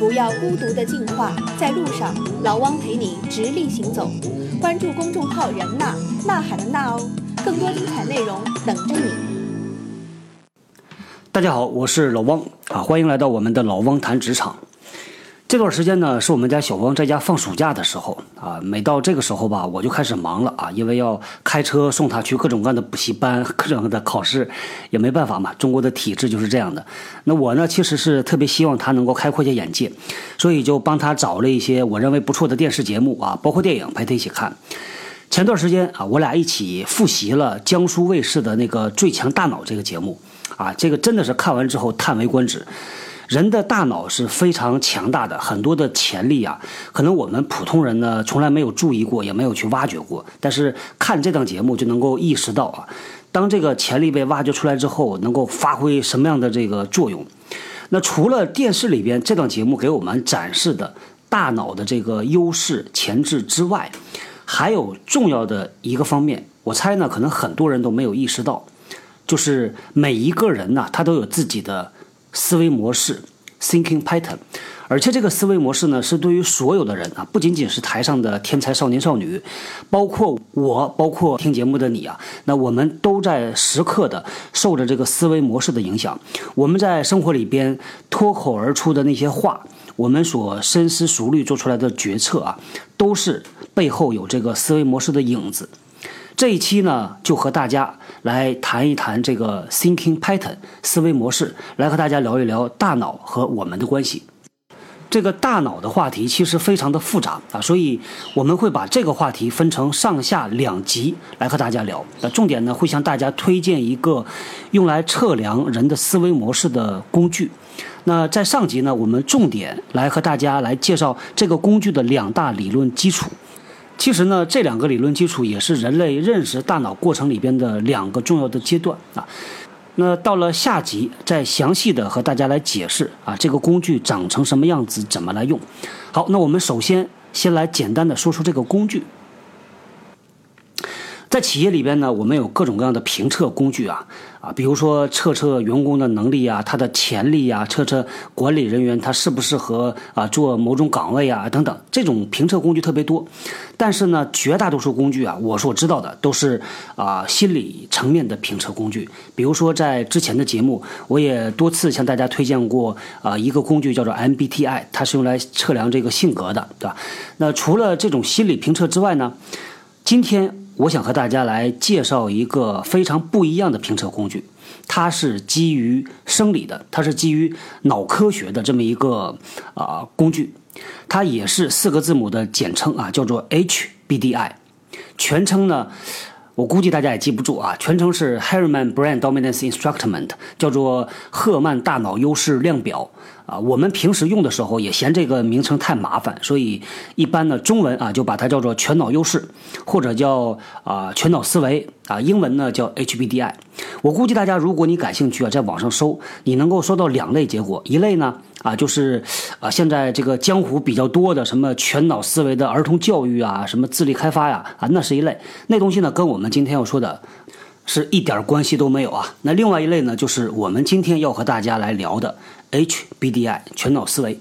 不要孤独的进化，在路上，老汪陪你直立行走。关注公众号“人呐呐喊的呐哦，更多精彩内容等着你。大家好，我是老汪啊，欢迎来到我们的老汪谈职场。这段时间呢，是我们家小汪在家放暑假的时候啊。每到这个时候吧，我就开始忙了啊，因为要开车送他去各种各样的补习班、各种各样的考试，也没办法嘛，中国的体制就是这样的。那我呢，其实是特别希望他能够开阔一些眼界，所以就帮他找了一些我认为不错的电视节目啊，包括电影陪他一起看。前段时间啊，我俩一起复习了江苏卫视的那个《最强大脑》这个节目啊，这个真的是看完之后叹为观止。人的大脑是非常强大的，很多的潜力啊，可能我们普通人呢从来没有注意过，也没有去挖掘过。但是看这档节目就能够意识到啊，当这个潜力被挖掘出来之后，能够发挥什么样的这个作用。那除了电视里边这档节目给我们展示的大脑的这个优势潜质之外，还有重要的一个方面，我猜呢，可能很多人都没有意识到，就是每一个人呢，他都有自己的。思维模式，thinking pattern，而且这个思维模式呢，是对于所有的人啊，不仅仅是台上的天才少年少女，包括我，包括听节目的你啊，那我们都在时刻的受着这个思维模式的影响。我们在生活里边脱口而出的那些话，我们所深思熟虑做出来的决策啊，都是背后有这个思维模式的影子。这一期呢，就和大家来谈一谈这个 thinking pattern 思维模式，来和大家聊一聊大脑和我们的关系。这个大脑的话题其实非常的复杂啊，所以我们会把这个话题分成上下两集来和大家聊。那重点呢，会向大家推荐一个用来测量人的思维模式的工具。那在上集呢，我们重点来和大家来介绍这个工具的两大理论基础。其实呢，这两个理论基础也是人类认识大脑过程里边的两个重要的阶段啊。那到了下集，再详细的和大家来解释啊，这个工具长成什么样子，怎么来用。好，那我们首先先来简单的说出这个工具。在企业里边呢，我们有各种各样的评测工具啊，啊，比如说测测员工的能力啊，他的潜力啊，测测管理人员他适不适合啊做某种岗位啊等等，这种评测工具特别多。但是呢，绝大多数工具啊，我所知道的都是啊心理层面的评测工具。比如说在之前的节目，我也多次向大家推荐过啊一个工具叫做 MBTI，它是用来测量这个性格的，对吧？那除了这种心理评测之外呢，今天。我想和大家来介绍一个非常不一样的评测工具，它是基于生理的，它是基于脑科学的这么一个啊工具，它也是四个字母的简称啊，叫做 HBDI，全称呢，我估计大家也记不住啊，全称是 Herman Brain Dominance Instrument，叫做赫曼大脑优势量表。啊，我们平时用的时候也嫌这个名称太麻烦，所以一般呢，中文啊就把它叫做全脑优势，或者叫啊全脑思维啊，英文呢叫 HBDI。我估计大家如果你感兴趣啊，在网上搜，你能够搜到两类结果，一类呢啊就是啊现在这个江湖比较多的什么全脑思维的儿童教育啊，什么智力开发呀啊，那是一类，那东西呢跟我们今天要说的是一点关系都没有啊。那另外一类呢，就是我们今天要和大家来聊的。HBDI 全脑思维。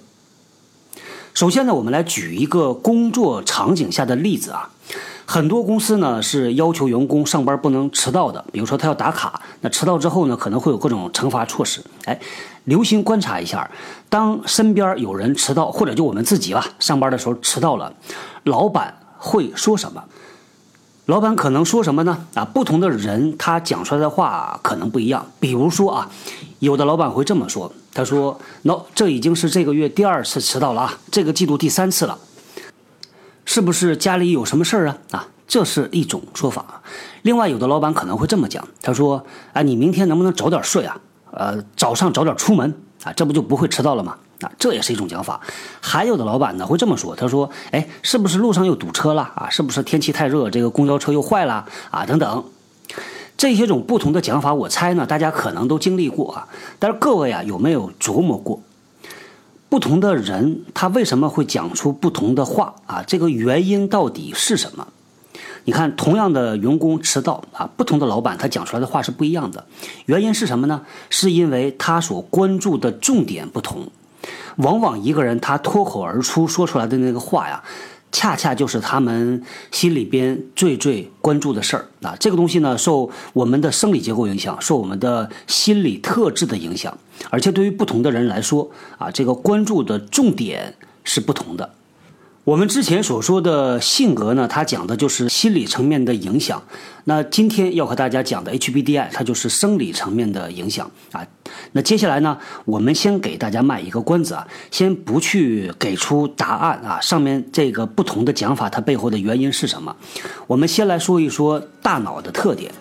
首先呢，我们来举一个工作场景下的例子啊。很多公司呢是要求员工上班不能迟到的，比如说他要打卡，那迟到之后呢可能会有各种惩罚措施。哎，留心观察一下，当身边有人迟到，或者就我们自己吧，上班的时候迟到了，老板会说什么？老板可能说什么呢？啊，不同的人他讲出来的话可能不一样。比如说啊，有的老板会这么说：“他说，no，这已经是这个月第二次迟到了啊，这个季度第三次了，是不是家里有什么事儿啊？”啊，这是一种说法。另外，有的老板可能会这么讲：“他说，哎，你明天能不能早点睡啊？呃，早上早点出门啊，这不就不会迟到了吗？”啊，这也是一种讲法。还有的老板呢会这么说，他说：“哎，是不是路上又堵车了啊？是不是天气太热，这个公交车又坏了啊？等等，这些种不同的讲法，我猜呢，大家可能都经历过啊。但是各位啊，有没有琢磨过，不同的人他为什么会讲出不同的话啊？这个原因到底是什么？你看，同样的员工迟到啊，不同的老板他讲出来的话是不一样的。原因是什么呢？是因为他所关注的重点不同。往往一个人他脱口而出说出来的那个话呀。恰恰就是他们心里边最最关注的事儿啊！这个东西呢，受我们的生理结构影响，受我们的心理特质的影响，而且对于不同的人来说啊，这个关注的重点是不同的。我们之前所说的性格呢，它讲的就是心理层面的影响。那今天要和大家讲的 HBDI，它就是生理层面的影响啊。那接下来呢，我们先给大家卖一个关子啊，先不去给出答案啊。上面这个不同的讲法，它背后的原因是什么？我们先来说一说大脑的特点。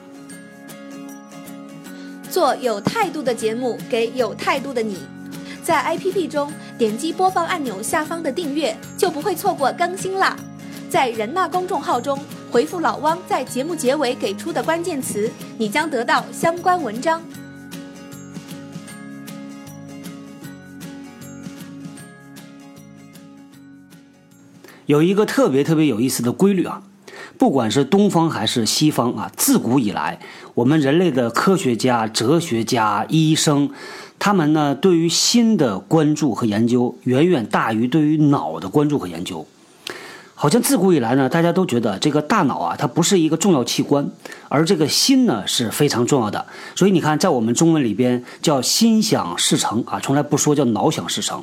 做有态度的节目，给有态度的你。在 APP 中点击播放按钮下方的订阅，就不会错过更新啦。在人纳公众号中回复老汪在节目结尾给出的关键词，你将得到相关文章。有一个特别特别有意思的规律啊，不管是东方还是西方啊，自古以来，我们人类的科学家、哲学家、医生。他们呢，对于心的关注和研究远远大于对于脑的关注和研究。好像自古以来呢，大家都觉得这个大脑啊，它不是一个重要器官，而这个心呢是非常重要的。所以你看，在我们中文里边叫心想事成啊，从来不说叫脑想事成。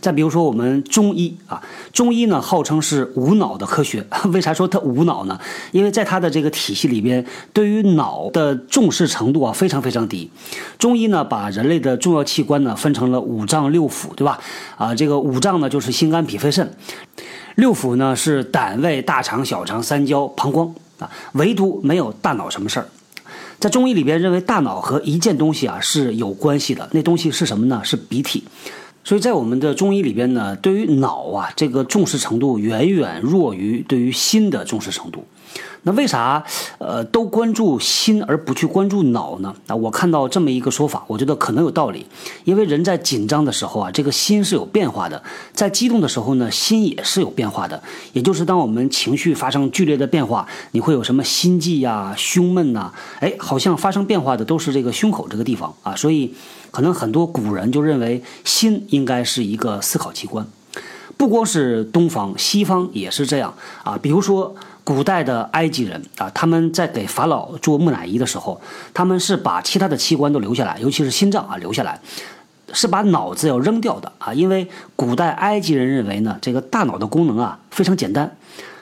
再比如说我们中医啊，中医呢号称是无脑的科学，为啥说它无脑呢？因为在它的这个体系里边，对于脑的重视程度啊非常非常低。中医呢把人类的重要器官呢分成了五脏六腑，对吧？啊，这个五脏呢就是心肝脾肺肾。六腑呢是胆胃大肠小肠三焦膀胱啊，唯独没有大脑什么事儿。在中医里边认为大脑和一件东西啊是有关系的，那东西是什么呢？是鼻涕。所以在我们的中医里边呢，对于脑啊这个重视程度远远弱于对于心的重视程度。那为啥，呃，都关注心而不去关注脑呢？啊，我看到这么一个说法，我觉得可能有道理。因为人在紧张的时候啊，这个心是有变化的；在激动的时候呢，心也是有变化的。也就是当我们情绪发生剧烈的变化，你会有什么心悸呀、胸闷呐？哎，好像发生变化的都是这个胸口这个地方啊。所以，可能很多古人就认为心应该是一个思考器官。不光是东方，西方也是这样啊。比如说。古代的埃及人啊，他们在给法老做木乃伊的时候，他们是把其他的器官都留下来，尤其是心脏啊留下来，是把脑子要扔掉的啊。因为古代埃及人认为呢，这个大脑的功能啊非常简单，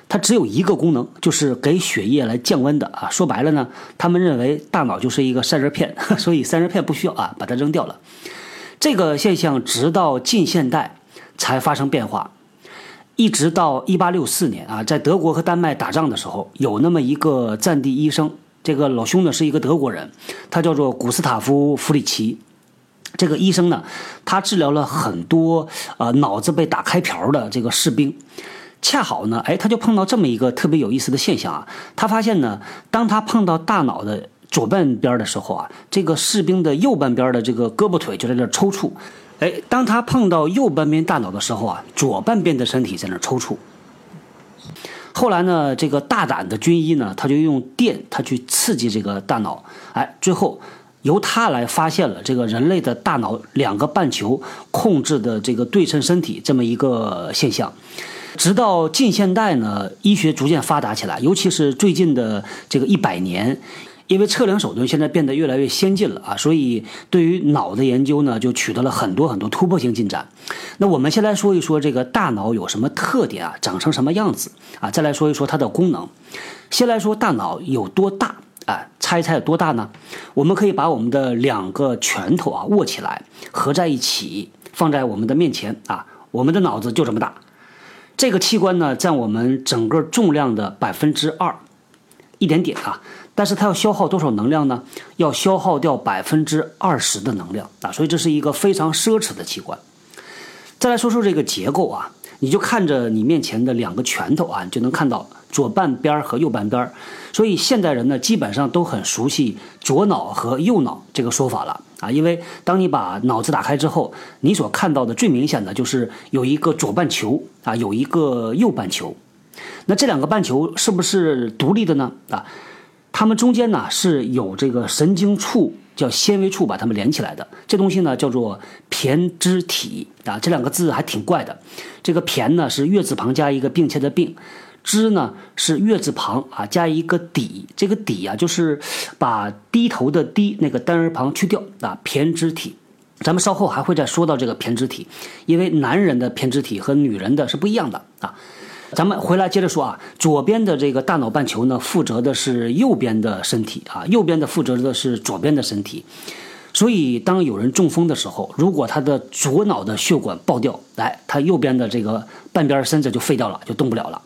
它只有一个功能，就是给血液来降温的啊。说白了呢，他们认为大脑就是一个散热片，所以散热片不需要啊，把它扔掉了。这个现象直到近现代才发生变化。一直到一八六四年啊，在德国和丹麦打仗的时候，有那么一个战地医生，这个老兄呢是一个德国人，他叫做古斯塔夫·弗里奇。这个医生呢，他治疗了很多呃脑子被打开瓢的这个士兵。恰好呢，哎，他就碰到这么一个特别有意思的现象啊，他发现呢，当他碰到大脑的左半边的时候啊，这个士兵的右半边的这个胳膊腿就在那抽搐。哎，当他碰到右半边大脑的时候啊，左半边的身体在那抽搐。后来呢，这个大胆的军医呢，他就用电，他去刺激这个大脑，哎，最后由他来发现了这个人类的大脑两个半球控制的这个对称身体这么一个现象。直到近现代呢，医学逐渐发达起来，尤其是最近的这个一百年。因为测量手段现在变得越来越先进了啊，所以对于脑的研究呢，就取得了很多很多突破性进展。那我们先来说一说这个大脑有什么特点啊，长成什么样子啊，再来说一说它的功能。先来说大脑有多大啊？猜一猜有多大呢？我们可以把我们的两个拳头啊握起来，合在一起，放在我们的面前啊，我们的脑子就这么大。这个器官呢，占我们整个重量的百分之二，一点点啊。但是它要消耗多少能量呢？要消耗掉百分之二十的能量啊！所以这是一个非常奢侈的器官。再来说说这个结构啊，你就看着你面前的两个拳头啊，你就能看到左半边和右半边。所以现代人呢，基本上都很熟悉左脑和右脑这个说法了啊！因为当你把脑子打开之后，你所看到的最明显的就是有一个左半球啊，有一个右半球。那这两个半球是不是独立的呢？啊？它们中间呢是有这个神经簇叫纤维处把它们连起来的。这东西呢叫做胼胝体啊，这两个字还挺怪的。这个胼呢是月字旁加一个并且的并，胝呢是月字旁啊加一个底，这个底啊就是把低头的低那个单人旁去掉啊，胼胝体。咱们稍后还会再说到这个胼胝体，因为男人的胼胝体和女人的是不一样的啊。咱们回来接着说啊，左边的这个大脑半球呢，负责的是右边的身体啊，右边的负责的是左边的身体。所以，当有人中风的时候，如果他的左脑的血管爆掉，来，他右边的这个半边身子就废掉了，就动不了了。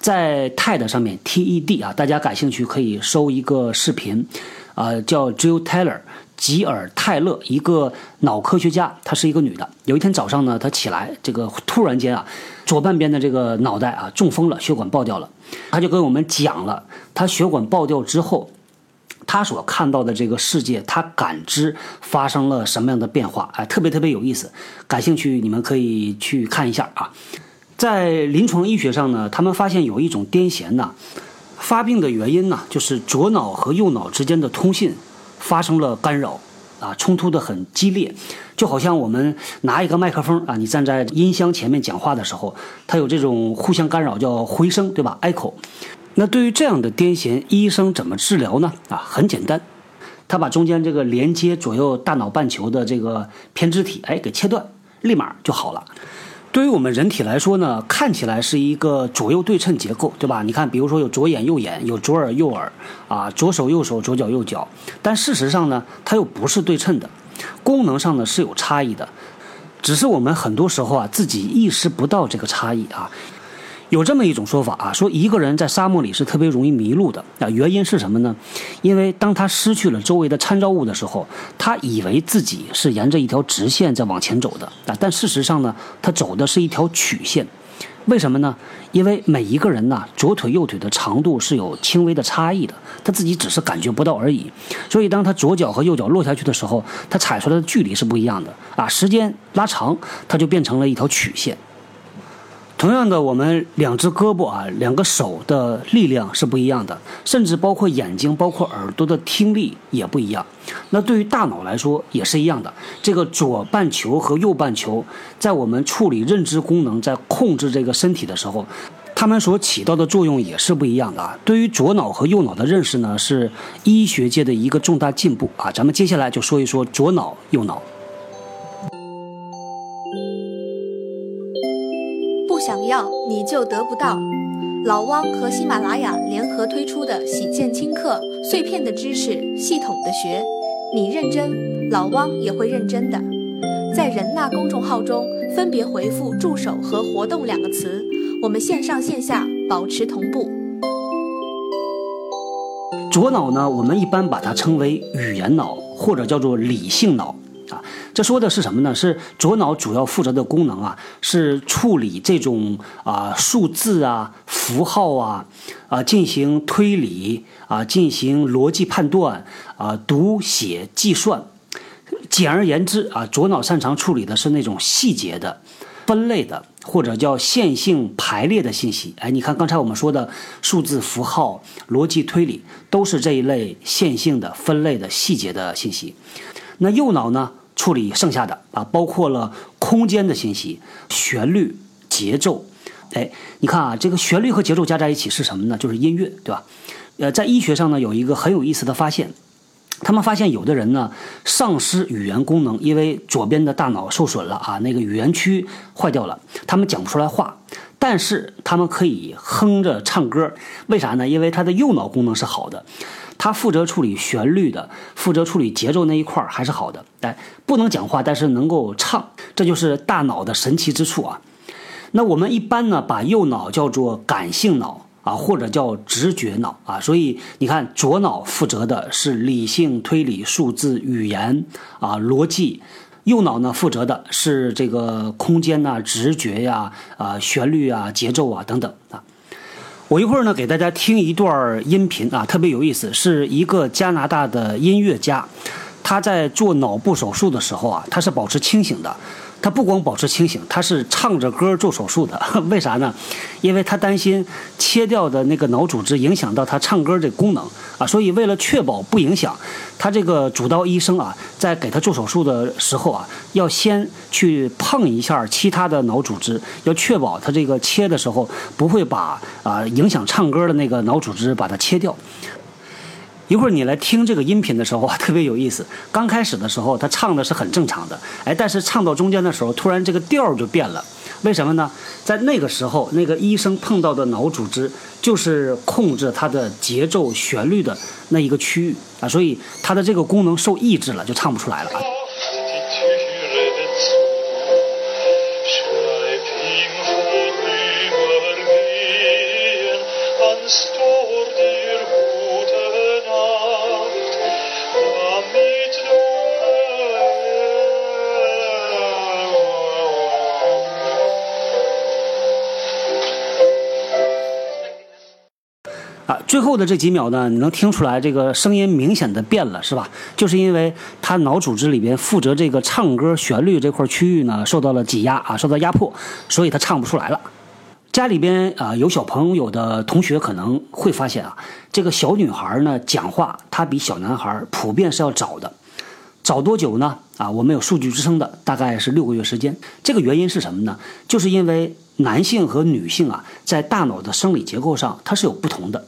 在 TED 上面，TED 啊，大家感兴趣可以搜一个视频，啊，叫 Jill Taylor。吉尔泰勒，一个脑科学家，她是一个女的。有一天早上呢，她起来，这个突然间啊，左半边的这个脑袋啊中风了，血管爆掉了。她就跟我们讲了，她血管爆掉之后，她所看到的这个世界，她感知发生了什么样的变化？哎，特别特别有意思。感兴趣，你们可以去看一下啊。在临床医学上呢，他们发现有一种癫痫呢，发病的原因呢，就是左脑和右脑之间的通信。发生了干扰，啊，冲突的很激烈，就好像我们拿一个麦克风啊，你站在音箱前面讲话的时候，它有这种互相干扰，叫回声，对吧？echo。那对于这样的癫痫，医生怎么治疗呢？啊，很简单，他把中间这个连接左右大脑半球的这个胼胝体，哎，给切断，立马就好了。对于我们人体来说呢，看起来是一个左右对称结构，对吧？你看，比如说有左眼右眼，有左耳右耳，啊，左手右手，左脚右脚。但事实上呢，它又不是对称的，功能上呢是有差异的，只是我们很多时候啊自己意识不到这个差异啊。有这么一种说法啊，说一个人在沙漠里是特别容易迷路的啊，原因是什么呢？因为当他失去了周围的参照物的时候，他以为自己是沿着一条直线在往前走的啊，但事实上呢，他走的是一条曲线。为什么呢？因为每一个人呐，左腿右腿的长度是有轻微的差异的，他自己只是感觉不到而已。所以当他左脚和右脚落下去的时候，他踩出来的距离是不一样的啊，时间拉长，它就变成了一条曲线。同样的，我们两只胳膊啊，两个手的力量是不一样的，甚至包括眼睛、包括耳朵的听力也不一样。那对于大脑来说也是一样的，这个左半球和右半球在我们处理认知功能、在控制这个身体的时候，它们所起到的作用也是不一样的啊。对于左脑和右脑的认识呢，是医学界的一个重大进步啊。咱们接下来就说一说左脑、右脑。要你就得不到。老汪和喜马拉雅联合推出的喜见轻课，碎片的知识，系统的学，你认真，老汪也会认真的。在人纳公众号中分别回复“助手”和“活动”两个词，我们线上线下保持同步。左脑呢，我们一般把它称为语言脑，或者叫做理性脑。这说的是什么呢？是左脑主要负责的功能啊，是处理这种啊数字啊、符号啊啊进行推理啊、进行逻辑判断啊、读写计算。简而言之啊，左脑擅长处理的是那种细节的、分类的，或者叫线性排列的信息。哎，你看刚才我们说的数字符号、逻辑推理，都是这一类线性的、分类的细节的信息。那右脑呢？处理剩下的啊，包括了空间的信息、旋律、节奏。哎，你看啊，这个旋律和节奏加在一起是什么呢？就是音乐，对吧？呃，在医学上呢，有一个很有意思的发现，他们发现有的人呢丧失语言功能，因为左边的大脑受损了啊，那个语言区坏掉了，他们讲不出来话。但是他们可以哼着唱歌，为啥呢？因为他的右脑功能是好的。他负责处理旋律的，负责处理节奏那一块儿还是好的，哎，不能讲话，但是能够唱，这就是大脑的神奇之处啊。那我们一般呢，把右脑叫做感性脑啊，或者叫直觉脑啊。所以你看，左脑负责的是理性推理、数字、语言啊、逻辑；右脑呢，负责的是这个空间呐、直觉呀、啊旋律啊、节奏啊等等啊。我一会儿呢，给大家听一段音频啊，特别有意思，是一个加拿大的音乐家，他在做脑部手术的时候啊，他是保持清醒的，他不光保持清醒，他是唱着歌做手术的。为啥呢？因为他担心切掉的那个脑组织影响到他唱歌的功能啊，所以为了确保不影响，他这个主刀医生啊，在给他做手术的时候啊，要先去碰一下其他的脑组织，要确保他这个切的时候不会把啊影响唱歌的那个脑组织把它切掉。一会儿你来听这个音频的时候啊，特别有意思。刚开始的时候，他唱的是很正常的，哎，但是唱到中间的时候，突然这个调就变了。为什么呢？在那个时候，那个医生碰到的脑组织就是控制他的节奏、旋律的那一个区域啊，所以他的这个功能受抑制了，就唱不出来了啊。最后的这几秒呢，你能听出来这个声音明显的变了，是吧？就是因为他脑组织里边负责这个唱歌旋律这块区域呢受到了挤压啊，受到压迫，所以他唱不出来了。家里边啊有小朋友的同学可能会发现啊，这个小女孩呢讲话她比小男孩普遍是要早的，早多久呢？啊，我们有数据支撑的，大概是六个月时间。这个原因是什么呢？就是因为男性和女性啊在大脑的生理结构上它是有不同的。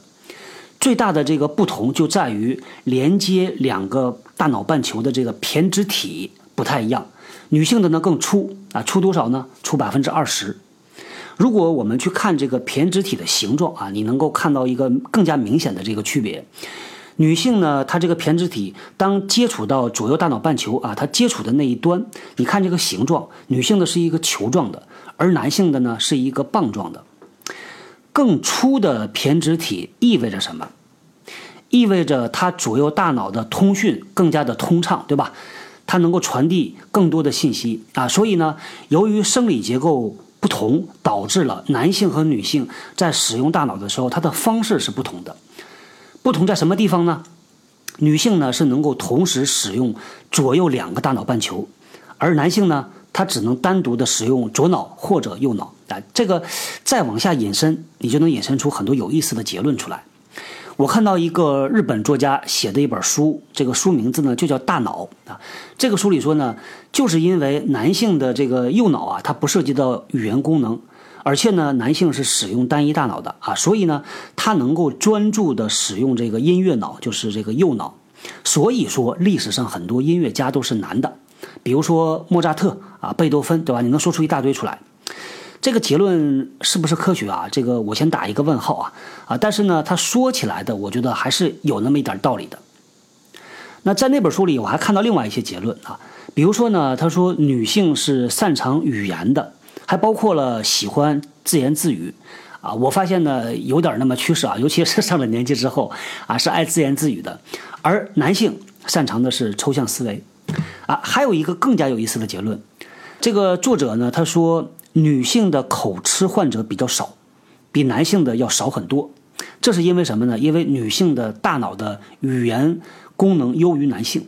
最大的这个不同就在于连接两个大脑半球的这个胼胝体不太一样，女性的呢更粗啊，粗多少呢？粗百分之二十。如果我们去看这个胼胝体的形状啊，你能够看到一个更加明显的这个区别。女性呢，她这个胼胝体当接触到左右大脑半球啊，它接触的那一端，你看这个形状，女性的是一个球状的，而男性的呢是一个棒状的。更粗的胼胝体意味着什么？意味着它左右大脑的通讯更加的通畅，对吧？它能够传递更多的信息啊。所以呢，由于生理结构不同，导致了男性和女性在使用大脑的时候，它的方式是不同的。不同在什么地方呢？女性呢是能够同时使用左右两个大脑半球，而男性呢？它只能单独的使用左脑或者右脑啊，这个再往下引申，你就能引申出很多有意思的结论出来。我看到一个日本作家写的一本书，这个书名字呢就叫《大脑》啊。这个书里说呢，就是因为男性的这个右脑啊，它不涉及到语言功能，而且呢，男性是使用单一大脑的啊，所以呢，他能够专注的使用这个音乐脑，就是这个右脑。所以说，历史上很多音乐家都是男的。比如说莫扎特啊，贝多芬，对吧？你能说出一大堆出来，这个结论是不是科学啊？这个我先打一个问号啊啊！但是呢，他说起来的，我觉得还是有那么一点道理的。那在那本书里，我还看到另外一些结论啊，比如说呢，他说女性是擅长语言的，还包括了喜欢自言自语啊。我发现呢，有点那么趋势啊，尤其是上了年纪之后啊，是爱自言自语的，而男性擅长的是抽象思维。啊，还有一个更加有意思的结论，这个作者呢，他说女性的口吃患者比较少，比男性的要少很多。这是因为什么呢？因为女性的大脑的语言功能优于男性。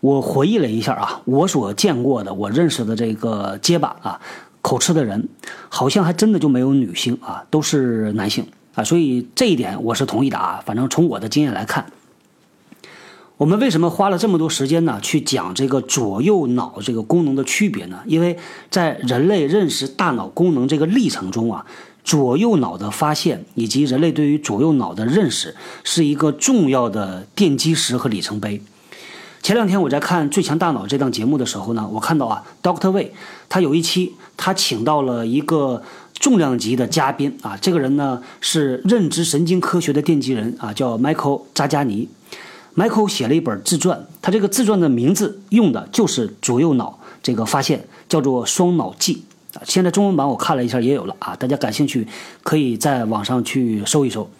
我回忆了一下啊，我所见过的、我认识的这个结巴啊、口吃的人，好像还真的就没有女性啊，都是男性啊。所以这一点我是同意的啊。反正从我的经验来看。我们为什么花了这么多时间呢？去讲这个左右脑这个功能的区别呢？因为在人类认识大脑功能这个历程中啊，左右脑的发现以及人类对于左右脑的认识是一个重要的奠基石和里程碑。前两天我在看《最强大脑》这档节目的时候呢，我看到啊，Doctor Wei 他有一期他请到了一个重量级的嘉宾啊，这个人呢是认知神经科学的奠基人啊，叫 Michael 扎加尼。Michael 写了一本自传，他这个自传的名字用的就是左右脑这个发现，叫做《双脑记》啊。现在中文版我看了一下也有了啊，大家感兴趣可以在网上去搜一搜。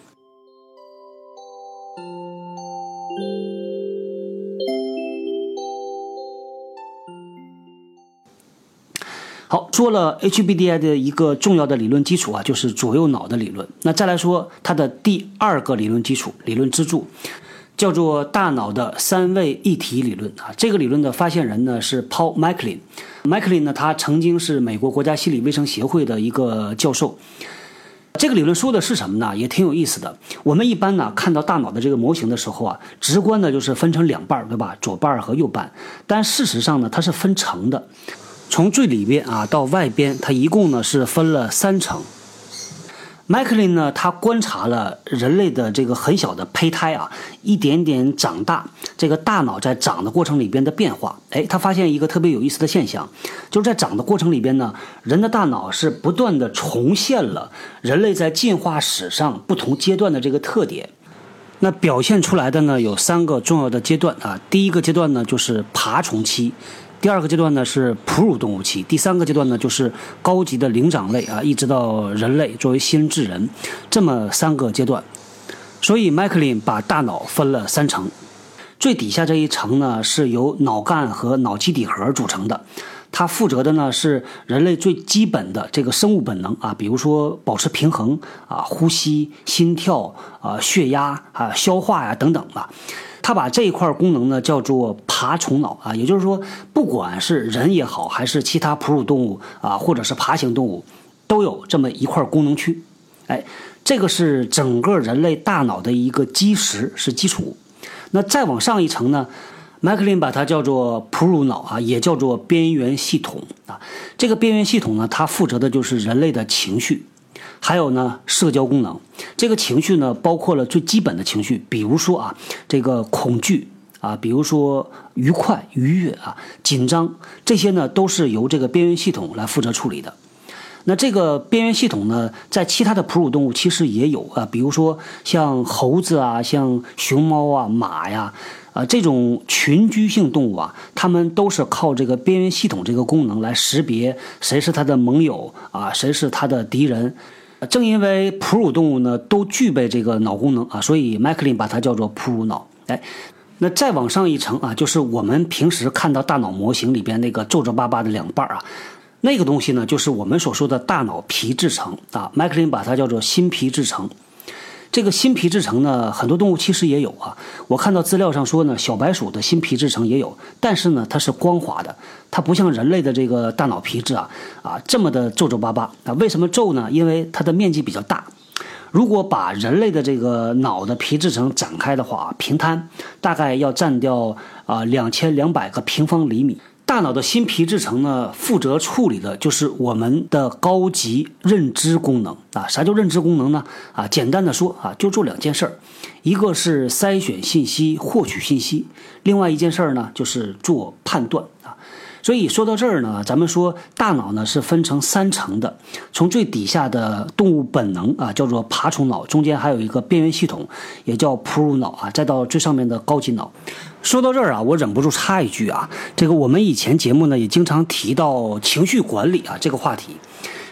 好，做了 HBDI 的一个重要的理论基础啊，就是左右脑的理论。那再来说它的第二个理论基础、理论支柱。叫做大脑的三位一体理论啊，这个理论的发现人呢是 Paul McLean，McLean 呢，他曾经是美国国家心理卫生协会的一个教授。这个理论说的是什么呢？也挺有意思的。我们一般呢看到大脑的这个模型的时候啊，直观的就是分成两半，对吧？左半和右半。但事实上呢，它是分层的，从最里边啊到外边，它一共呢是分了三层。麦克林呢，他观察了人类的这个很小的胚胎啊，一点点长大，这个大脑在长的过程里边的变化。哎，他发现一个特别有意思的现象，就是在长的过程里边呢，人的大脑是不断的重现了人类在进化史上不同阶段的这个特点。那表现出来的呢，有三个重要的阶段啊。第一个阶段呢，就是爬虫期。第二个阶段呢是哺乳动物期，第三个阶段呢就是高级的灵长类啊，一直到人类作为新智人，这么三个阶段。所以麦克林把大脑分了三层，最底下这一层呢是由脑干和脑基底核组成的，它负责的呢是人类最基本的这个生物本能啊，比如说保持平衡啊、呼吸、心跳啊、血压啊、消化呀等等吧。他把这一块功能呢叫做爬虫脑啊，也就是说，不管是人也好，还是其他哺乳动物啊，或者是爬行动物，都有这么一块功能区。哎，这个是整个人类大脑的一个基石，是基础。那再往上一层呢，麦克林把它叫做哺乳脑啊，也叫做边缘系统啊。这个边缘系统呢，它负责的就是人类的情绪。还有呢，社交功能，这个情绪呢，包括了最基本的情绪，比如说啊，这个恐惧啊，比如说愉快、愉悦啊，紧张，这些呢，都是由这个边缘系统来负责处理的。那这个边缘系统呢，在其他的哺乳动物其实也有啊，比如说像猴子啊，像熊猫啊、马呀，啊这种群居性动物啊，它们都是靠这个边缘系统这个功能来识别谁是它的盟友啊，谁是它的敌人。正因为哺乳动物呢都具备这个脑功能啊，所以麦克林把它叫做哺乳脑。哎，那再往上一层啊，就是我们平时看到大脑模型里边那个皱皱巴巴的两半啊，那个东西呢就是我们所说的大脑皮质层啊。麦克林把它叫做新皮质层。这个新皮质层呢，很多动物其实也有啊。我看到资料上说呢，小白鼠的新皮质层也有，但是呢，它是光滑的，它不像人类的这个大脑皮质啊啊这么的皱皱巴巴啊。为什么皱呢？因为它的面积比较大。如果把人类的这个脑的皮质层展开的话，平摊大概要占掉啊两千两百个平方厘米。大脑的新皮质层呢，负责处理的就是我们的高级认知功能啊。啥叫认知功能呢？啊，简单的说啊，就做两件事儿，一个是筛选信息、获取信息，另外一件事儿呢，就是做判断。所以说到这儿呢，咱们说大脑呢是分成三层的，从最底下的动物本能啊，叫做爬虫脑，中间还有一个边缘系统，也叫哺乳脑啊，再到最上面的高级脑。说到这儿啊，我忍不住插一句啊，这个我们以前节目呢也经常提到情绪管理啊这个话题。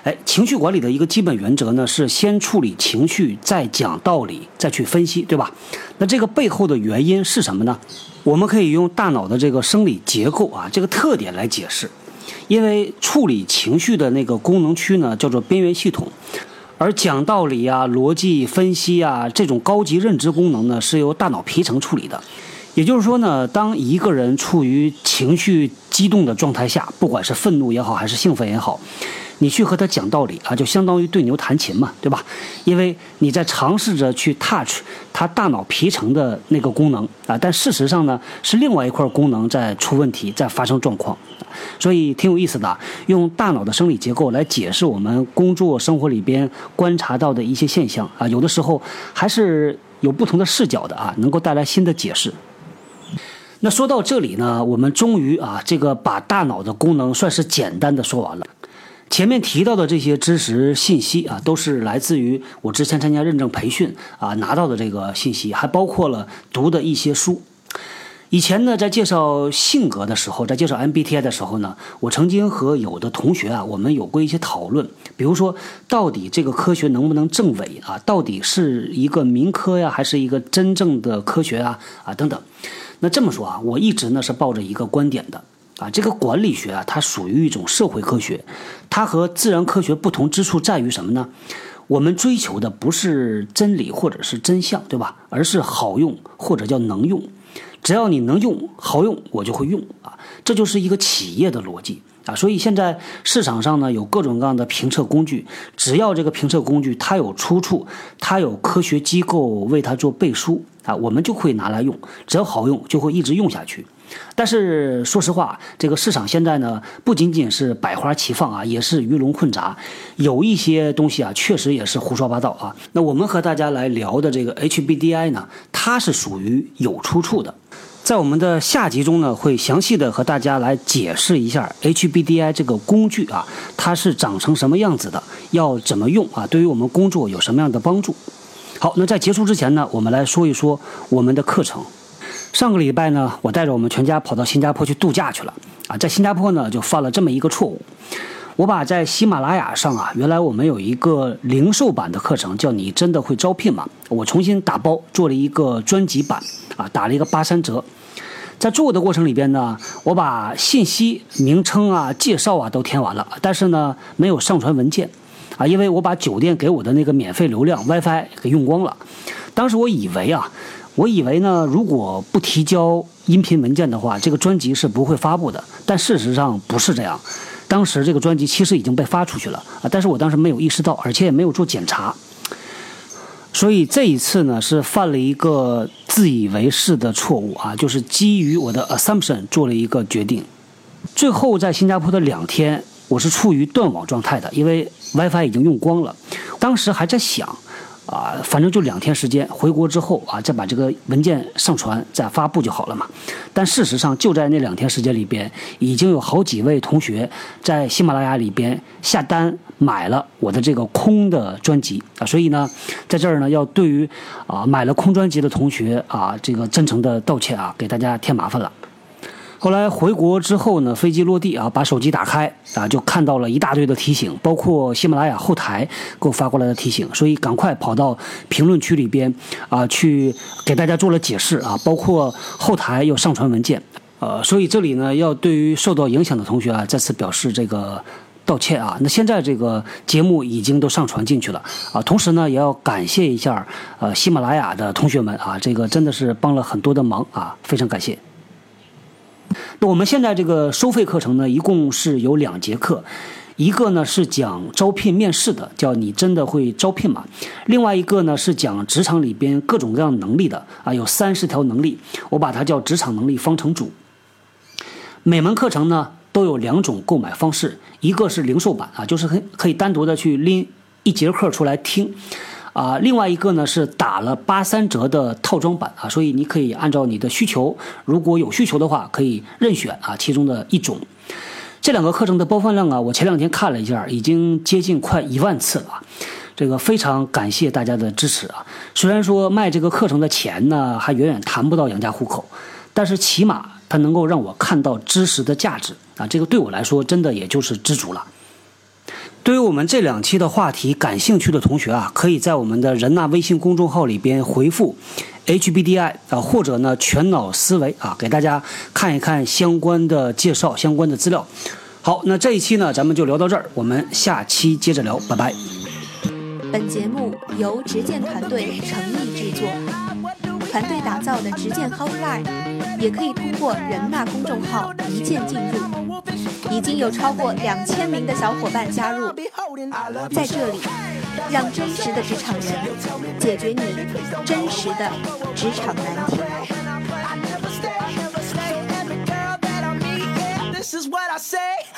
哎，情绪管理的一个基本原则呢是先处理情绪，再讲道理，再去分析，对吧？那这个背后的原因是什么呢？我们可以用大脑的这个生理结构啊，这个特点来解释。因为处理情绪的那个功能区呢叫做边缘系统，而讲道理啊、逻辑分析啊这种高级认知功能呢是由大脑皮层处理的。也就是说呢，当一个人处于情绪激动的状态下，不管是愤怒也好，还是兴奋也好。你去和他讲道理啊，就相当于对牛弹琴嘛，对吧？因为你在尝试着去 touch 他大脑皮层的那个功能啊，但事实上呢，是另外一块功能在出问题，在发生状况，所以挺有意思的。用大脑的生理结构来解释我们工作生活里边观察到的一些现象啊，有的时候还是有不同的视角的啊，能够带来新的解释。那说到这里呢，我们终于啊，这个把大脑的功能算是简单的说完了。前面提到的这些知识信息啊，都是来自于我之前参加认证培训啊拿到的这个信息，还包括了读的一些书。以前呢，在介绍性格的时候，在介绍 MBTI 的时候呢，我曾经和有的同学啊，我们有过一些讨论，比如说到底这个科学能不能证伪啊？到底是一个民科呀，还是一个真正的科学啊？啊，等等。那这么说啊，我一直呢是抱着一个观点的。啊，这个管理学啊，它属于一种社会科学，它和自然科学不同之处在于什么呢？我们追求的不是真理或者是真相，对吧？而是好用或者叫能用。只要你能用好用，我就会用啊，这就是一个企业的逻辑啊，所以现在市场上呢有各种各样的评测工具，只要这个评测工具它有出处，它有科学机构为它做背书啊，我们就会拿来用，只要好用就会一直用下去。但是说实话，这个市场现在呢不仅仅是百花齐放啊，也是鱼龙混杂，有一些东西啊确实也是胡说八道啊。那我们和大家来聊的这个 HBDI 呢，它是属于有出处的。在我们的下集中呢，会详细的和大家来解释一下 HBDI 这个工具啊，它是长成什么样子的，要怎么用啊，对于我们工作有什么样的帮助。好，那在结束之前呢，我们来说一说我们的课程。上个礼拜呢，我带着我们全家跑到新加坡去度假去了啊，在新加坡呢就犯了这么一个错误，我把在喜马拉雅上啊，原来我们有一个零售版的课程，叫你真的会招聘吗？我重新打包做了一个专辑版啊，打了一个八三折。在做的过程里边呢，我把信息、名称啊、介绍啊都填完了，但是呢没有上传文件，啊，因为我把酒店给我的那个免费流量 WiFi 给用光了。当时我以为啊，我以为呢，如果不提交音频文件的话，这个专辑是不会发布的。但事实上不是这样，当时这个专辑其实已经被发出去了啊，但是我当时没有意识到，而且也没有做检查。所以这一次呢，是犯了一个自以为是的错误啊，就是基于我的 assumption 做了一个决定。最后在新加坡的两天，我是处于断网状态的，因为 WiFi 已经用光了。当时还在想。啊，反正就两天时间，回国之后啊，再把这个文件上传，再发布就好了嘛。但事实上，就在那两天时间里边，已经有好几位同学在喜马拉雅里边下单买了我的这个空的专辑啊。所以呢，在这儿呢，要对于啊买了空专辑的同学啊，这个真诚的道歉啊，给大家添麻烦了。后来回国之后呢，飞机落地啊，把手机打开啊，就看到了一大堆的提醒，包括喜马拉雅后台给我发过来的提醒，所以赶快跑到评论区里边啊，去给大家做了解释啊，包括后台又上传文件，呃，所以这里呢，要对于受到影响的同学啊，再次表示这个道歉啊。那现在这个节目已经都上传进去了啊，同时呢，也要感谢一下呃喜马拉雅的同学们啊，这个真的是帮了很多的忙啊，非常感谢。那我们现在这个收费课程呢，一共是有两节课，一个呢是讲招聘面试的，叫你真的会招聘吗？另外一个呢是讲职场里边各种各样能力的啊，有三十条能力，我把它叫职场能力方程组。每门课程呢都有两种购买方式，一个是零售版啊，就是可可以单独的去拎一节课出来听。啊，另外一个呢是打了八三折的套装版啊，所以你可以按照你的需求，如果有需求的话，可以任选啊其中的一种。这两个课程的播放量啊，我前两天看了一下，已经接近快一万次了，这个非常感谢大家的支持啊。虽然说卖这个课程的钱呢，还远远谈不到养家糊口，但是起码它能够让我看到知识的价值啊，这个对我来说真的也就是知足了。对于我们这两期的话题感兴趣的同学啊，可以在我们的人纳微信公众号里边回复 HBDI 啊，或者呢全脑思维啊，给大家看一看相关的介绍、相关的资料。好，那这一期呢，咱们就聊到这儿，我们下期接着聊，拜拜。本节目由执剑团队诚意制作，团队打造的直剑 Hotline 也可以通过人纳公众号一键进入。已经有超过两千名的小伙伴加入，在这里，让真实的职场人解决你真实的职场难题。This is what I say.